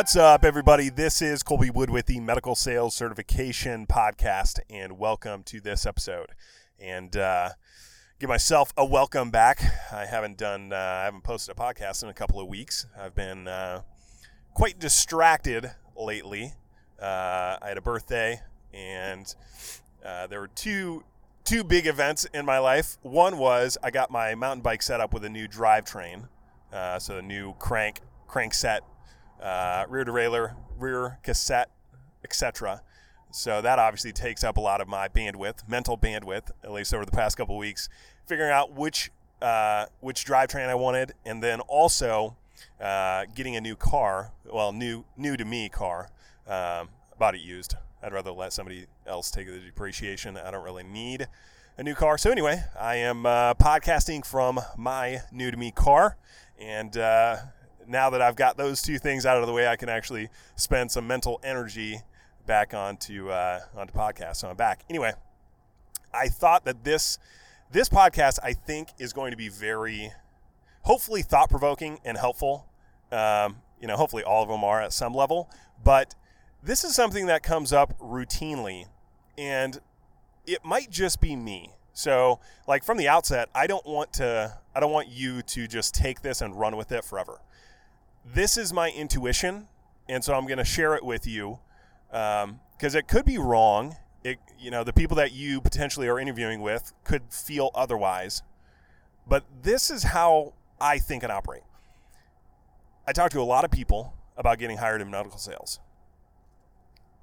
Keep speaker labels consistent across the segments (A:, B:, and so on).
A: What's up, everybody? This is Kolby Wood with the Medical Sales Certification Podcast, and welcome to this episode. And uh, give myself a welcome back. I haven't done, uh, I haven't posted a podcast in a couple of weeks. I've been uh, quite distracted lately. Uh, I had a birthday, and uh, there were two two big events in my life. One was I got my mountain bike set up with a new drivetrain, uh, so a new crank crank set uh, rear derailleur, rear cassette, etc. So that obviously takes up a lot of my bandwidth, mental bandwidth, at least over the past couple weeks, figuring out which uh, which drivetrain I wanted, and then also uh, getting a new car. Well, new new to me car. Um, bought it used. I'd rather let somebody else take the depreciation. I don't really need a new car. So anyway, I am uh, podcasting from my new to me car, and uh, now that I've got those two things out of the way, I can actually spend some mental energy back onto uh, onto podcast. So I'm back. Anyway, I thought that this this podcast I think is going to be very, hopefully thought provoking and helpful. Um, you know, hopefully all of them are at some level, but this is something that comes up routinely, and it might just be me. So, like from the outset, I don't want to I don't want you to just take this and run with it forever this is my intuition, and so I'm going to share it with you because um, it could be wrong. It, you know, the people that you potentially are interviewing with could feel otherwise, but this is how I think and operate. I talk to a lot of people about getting hired in medical sales,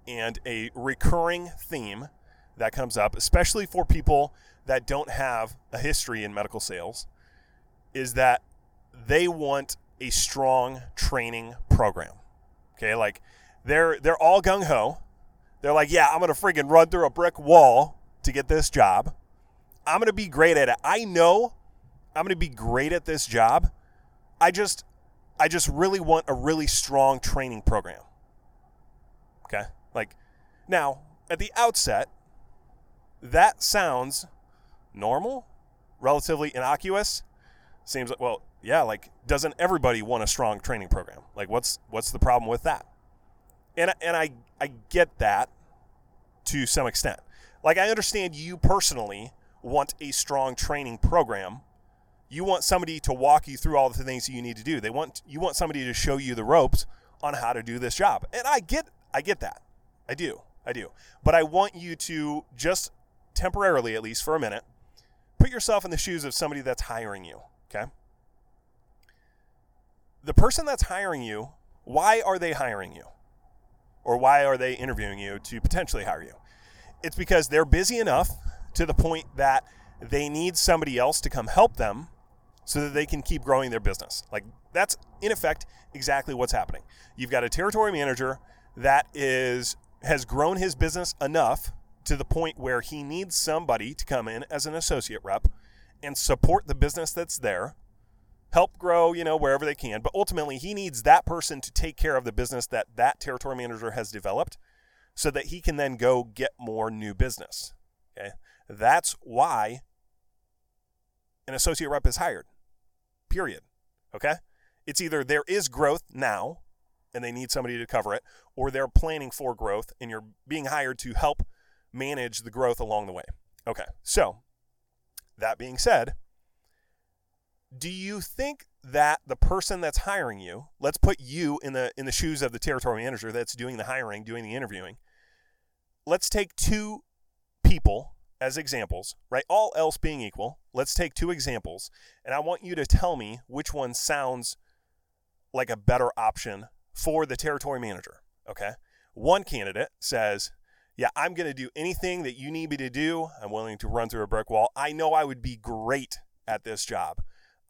A: and a recurring theme that comes up, especially for people that don't have a history in medical sales, is that they want a strong training program. Okay, like they're they're all gung ho. They're like, yeah, I'm gonna freaking run through a brick wall to get this job. I'm gonna be great at it. I know I'm gonna be great at this job. I just I just really want a really strong training program. Okay? Like now, at the outset, that sounds normal, relatively innocuous. Seems like well, yeah, like doesn't everybody want a strong training program? Like what's what's the problem with that? And and I I get that to some extent. Like I understand you personally want a strong training program. You want somebody to walk you through all the things that you need to do. They want you want somebody to show you the ropes on how to do this job. And I get I get that. I do. I do. But I want you to just temporarily at least for a minute put yourself in the shoes of somebody that's hiring you, okay? The person that's hiring you, why are they hiring you? Or why are they interviewing you to potentially hire you? It's because they're busy enough to the point that they need somebody else to come help them so that they can keep growing their business. Like that's in effect exactly what's happening. You've got a territory manager that is has grown his business enough to the point where he needs somebody to come in as an associate rep and support the business that's there help grow, you know, wherever they can. But ultimately, he needs that person to take care of the business that that territory manager has developed so that he can then go get more new business. Okay. That's why an associate rep is hired. Period. Okay. It's either there is growth now and they need somebody to cover it, or they're planning for growth and you're being hired to help manage the growth along the way. Okay. So, that being said, do you think that the person that's hiring you, let's put you in the in the shoes of the territory manager that's doing the hiring, doing the interviewing. Let's take two people as examples, right? All else being equal, let's take two examples and I want you to tell me which one sounds like a better option for the territory manager, okay? One candidate says, Yeah, I'm going to do anything that you need me to do. I'm willing to run through a brick wall. I know I would be great at this job.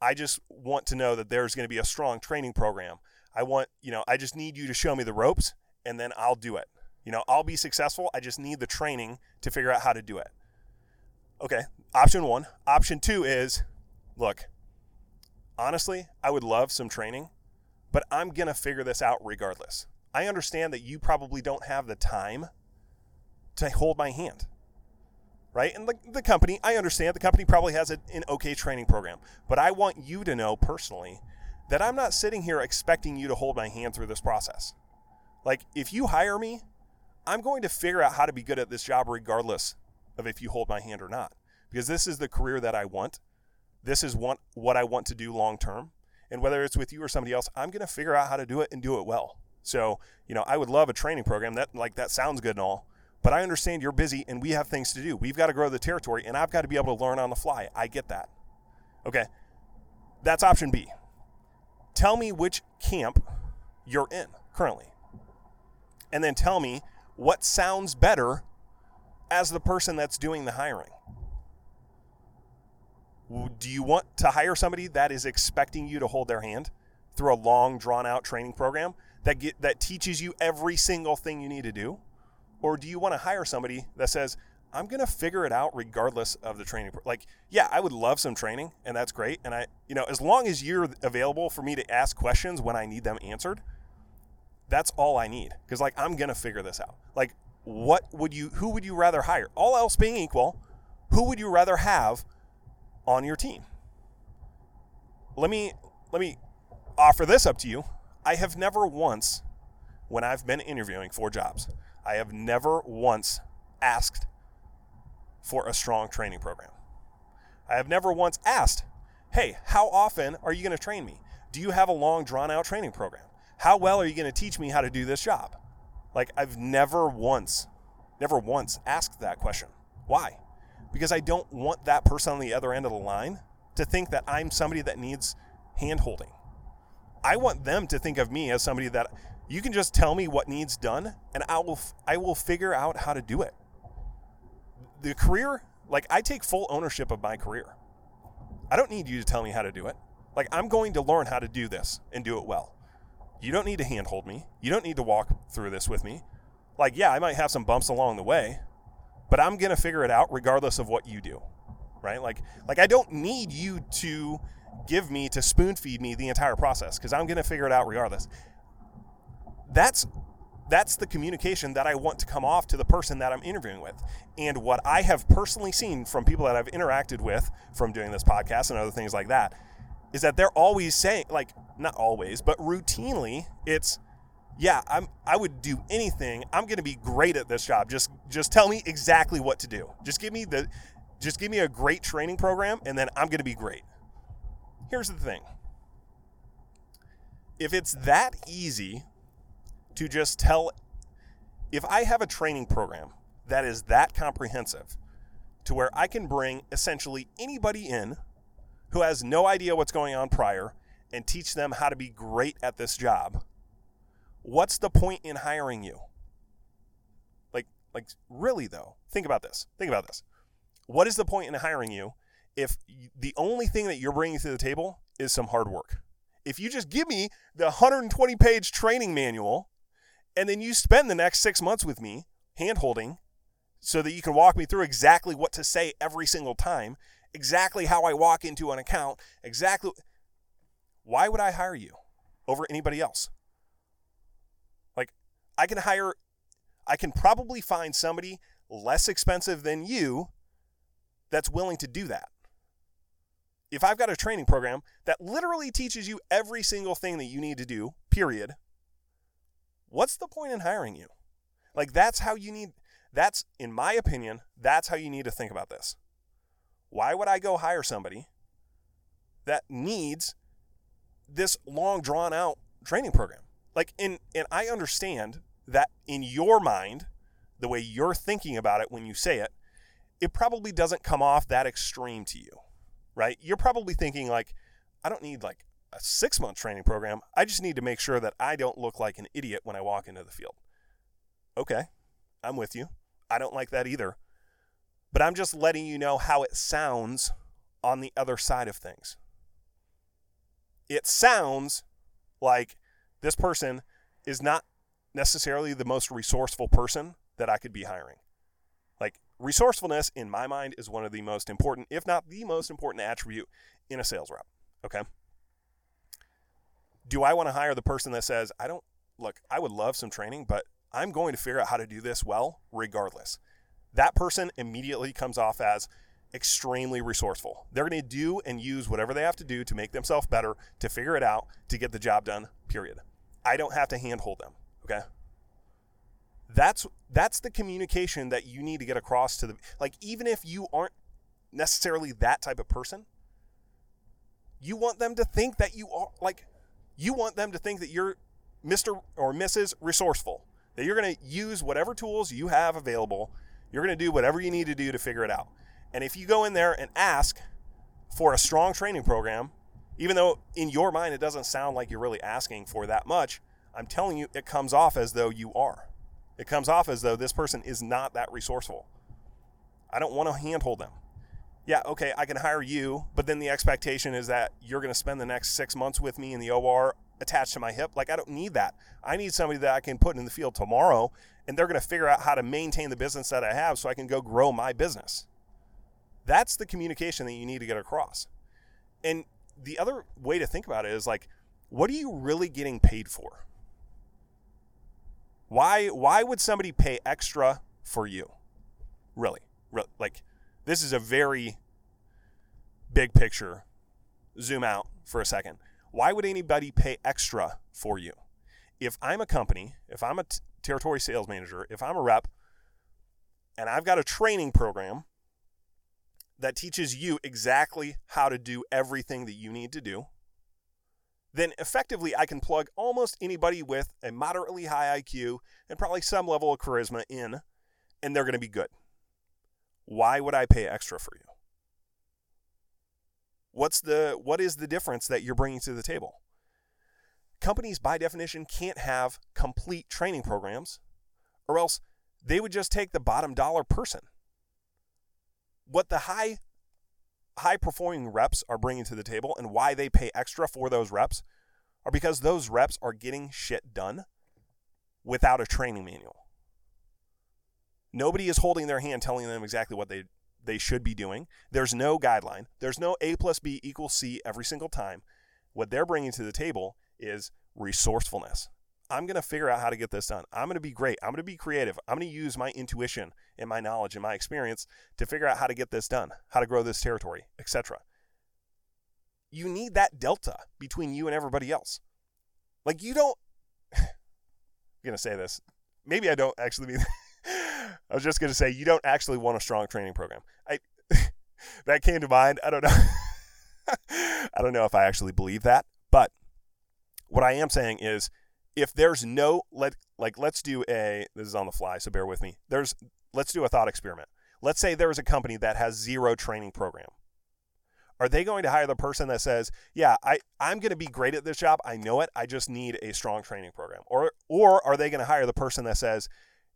A: I just want to know that there's going to be a strong training program. I want, you know, I just need you to show me the ropes and then I'll do it. You know, I'll be successful. I just need the training to figure out how to do it. Okay, option one. Option two is look, honestly, I would love some training, but I'm going to figure this out regardless. I understand that you probably don't have the time to hold my hand right? And the, the company, I understand the company probably has a, an okay training program, but I want you to know personally that I'm not sitting here expecting you to hold my hand through this process. Like, if you hire me, I'm going to figure out how to be good at this job regardless of if you hold my hand or not, because this is the career that I want. This is what, what I want to do long term. And whether it's with you or somebody else, I'm going to figure out how to do it and do it well. So, you know, I would love a training program that like that sounds good and all, but I understand you're busy and we have things to do. We've got to grow the territory and I've got to be able to learn on the fly. I get that. Okay. That's option B. Tell me which camp you're in currently. And then tell me what sounds better as the person that's doing the hiring. Do you want to hire somebody that is expecting you to hold their hand through a long drawn out training program that get, that teaches you every single thing you need to do? Or do you want to hire somebody that says, I'm going to figure it out regardless of the training. Like, yeah, I would love some training and that's great. And I, you know, as long as you're available for me to ask questions when I need them answered, that's all I need. Cause like, I'm going to figure this out. Like, what would you, who would you rather hire? All else being equal, who would you rather have on your team? Let me, let me offer this up to you. I have never once, when I've been interviewing for jobs, I have never once asked for a strong training program. I have never once asked, hey, how often are you going to train me? Do you have a long, drawn out training program? How well are you going to teach me how to do this job? Like, I've never once, never once asked that question. Why? Because I don't want that person on the other end of the line to think that I'm somebody that needs hand holding. I want them to think of me as somebody that you can just tell me what needs done and I will I will figure out how to do it. The career, like I take full ownership of my career. I don't need you to tell me how to do it. Like I'm going to learn how to do this and do it well. You don't need to handhold me. You don't need to walk through this with me. Like yeah, I might have some bumps along the way, but I'm going to figure it out regardless of what you do. Right? Like like I don't need you to give me to spoon feed me the entire process because I'm going to figure it out regardless that's that's the communication that I want to come off to the person that I'm interviewing with. And what I have personally seen from people that I've interacted with from doing this podcast and other things like that is that they're always saying like not always, but routinely it's yeah, I'm I would do anything. I'm going to be great at this job. Just just tell me exactly what to do. Just give me the just give me a great training program and then I'm going to be great. Here's the thing. If it's that easy to just tell if I have a training program that is that comprehensive to where I can bring essentially anybody in who has no idea what's going on prior and teach them how to be great at this job, what's the point in hiring you? Like like really though. Think about this. Think about this. What is the point in hiring you if the only thing that you're bringing to the table is some hard work? If you just give me the 120 page training manual and then you spend the next six months with me, hand holding, so that you can walk me through exactly what to say every single time, exactly how I walk into an account, exactly. Why would I hire you over anybody else? Like, I can hire, I can probably find somebody less expensive than you that's willing to do that. If I've got a training program that literally teaches you every single thing that you need to do, period, what's the point in hiring you? Like that's how you need that's in my opinion, that's how you need to think about this. Why would I go hire somebody that needs this long drawn out training program? Like in and I understand that in your mind, the way you're thinking about it when you say it, it probably doesn't come off that extreme to you. Right? You're probably thinking like I don't need like a six month training program. I just need to make sure that I don't look like an idiot when I walk into the field. Okay, I'm with you. I don't like that either. But I'm just letting you know how it sounds on the other side of things. It sounds like this person is not necessarily the most resourceful person that I could be hiring. Like, resourcefulness, in my mind, is one of the most important, if not the most important attribute in a sales rep. Okay. Do I want to hire the person that says, I don't, look, I would love some training, but I'm going to figure out how to do this well regardless? That person immediately comes off as extremely resourceful. They're going to do and use whatever they have to do to make themselves better, to figure it out, to get the job done, period. I don't have to handhold them, okay? That's that's the communication that you need to get across to the like even if you aren't necessarily that type of person, you want them to think that you are like you want them to think that you're Mr. or Mrs. resourceful. That you're going to use whatever tools you have available. You're going to do whatever you need to do to figure it out. And if you go in there and ask for a strong training program, even though in your mind it doesn't sound like you're really asking for that much, I'm telling you, it comes off as though you are. It comes off as though this person is not that resourceful. I don't want to handhold them. Yeah, okay, I can hire you, but then the expectation is that you're going to spend the next six months with me in the OR attached to my hip. Like, I don't need that. I need somebody that I can put in the field tomorrow, and they're going to figure out how to maintain the business that I have so I can go grow my business. That's the communication that you need to get across. And the other way to think about it is like, what are you really getting paid for? Why why would somebody pay extra for you? Really? really like this is a very big picture. Zoom out for a second. Why would anybody pay extra for you? If I'm a company, if I'm a t- territory sales manager, if I'm a rep, and I've got a training program that teaches you exactly how to do everything that you need to do, then effectively I can plug almost anybody with a moderately high IQ and probably some level of charisma in, and they're going to be good. Why would I pay extra for you? What's the what is the difference that you're bringing to the table? Companies by definition can't have complete training programs or else they would just take the bottom dollar person what the high high performing reps are bringing to the table and why they pay extra for those reps are because those reps are getting shit done without a training manual. Nobody is holding their hand telling them exactly what they they should be doing. There's no guideline. There's no A plus B equals C every single time. What they're bringing to the table is resourcefulness. I'm going to figure out how to get this done. I'm going to be great. I'm going to be creative. I'm going to use my intuition and my knowledge and my experience to figure out how to get this done, how to grow this territory, etc. You need that delta between you and everybody else. Like you don't I'm going to say this. Maybe I don't actually mean I was just going to say you don't actually want a strong training program. I that came to mind. I don't know. I don't know if I actually believe that, but what I am saying is if there's no let like let's do a this is on the fly so bear with me there's let's do a thought experiment let's say there's a company that has zero training program are they going to hire the person that says yeah I, i'm going to be great at this job i know it i just need a strong training program or or are they going to hire the person that says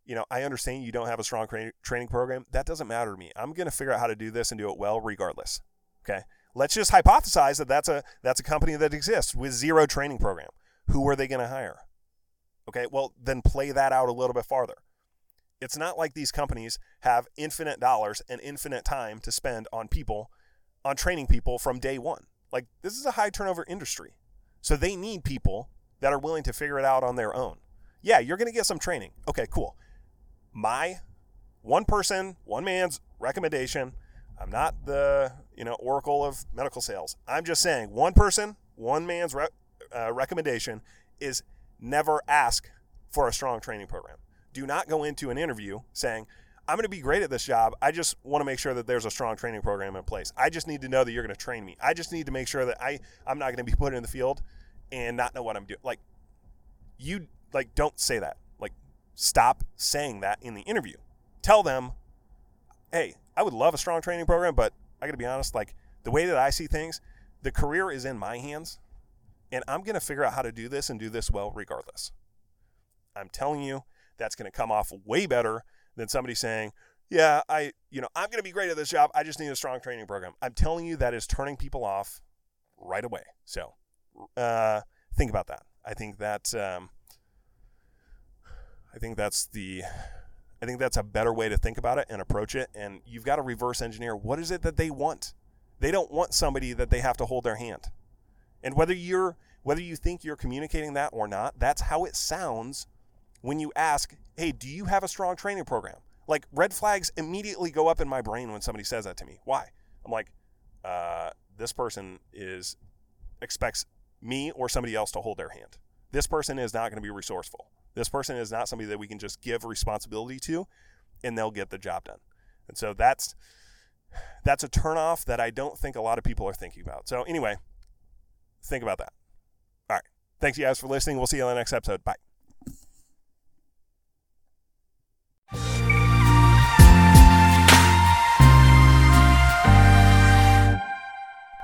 A: you know i understand you don't have a strong training program that doesn't matter to me i'm going to figure out how to do this and do it well regardless okay let's just hypothesize that that's a that's a company that exists with zero training program who are they going to hire Okay, well, then play that out a little bit farther. It's not like these companies have infinite dollars and infinite time to spend on people, on training people from day one. Like, this is a high turnover industry. So they need people that are willing to figure it out on their own. Yeah, you're going to get some training. Okay, cool. My one person, one man's recommendation. I'm not the, you know, oracle of medical sales. I'm just saying one person, one man's re- uh, recommendation is never ask for a strong training program. Do not go into an interview saying, I'm going to be great at this job. I just want to make sure that there's a strong training program in place. I just need to know that you're going to train me. I just need to make sure that I I'm not going to be put in the field and not know what I'm doing. Like you like don't say that. Stop saying that in the interview. Tell them, "Hey, I would love a strong training program, but I got to be honest, like the way that I see things, the career is in my hands and I'm going to figure out how to do this and do this well regardless. I'm telling you, that's going to come off way better than somebody saying, "Yeah, I, you know, I'm going to be great at this job. I just need a strong training program." I'm telling you that is turning people off right away. So, uh, think about that. I think that um, I think that's the I think that's a better way to think about it and approach it. And you've got to reverse engineer what is it that they want. They don't want somebody that they have to hold their hand. And whether you're whether you think you're communicating that or not, that's how it sounds when you ask, "Hey, do you have a strong training program?" Like red flags immediately go up in my brain when somebody says that to me. Why? I'm like, uh, this person is expects me or somebody else to hold their hand. This person is not going to be resourceful. This person is not somebody that we can just give responsibility to and they'll get the job done. And so that's that's a turnoff that I don't think a lot of people are thinking about. So anyway, think about that. All right. Thanks you guys for listening. We'll see you on the next episode. Bye.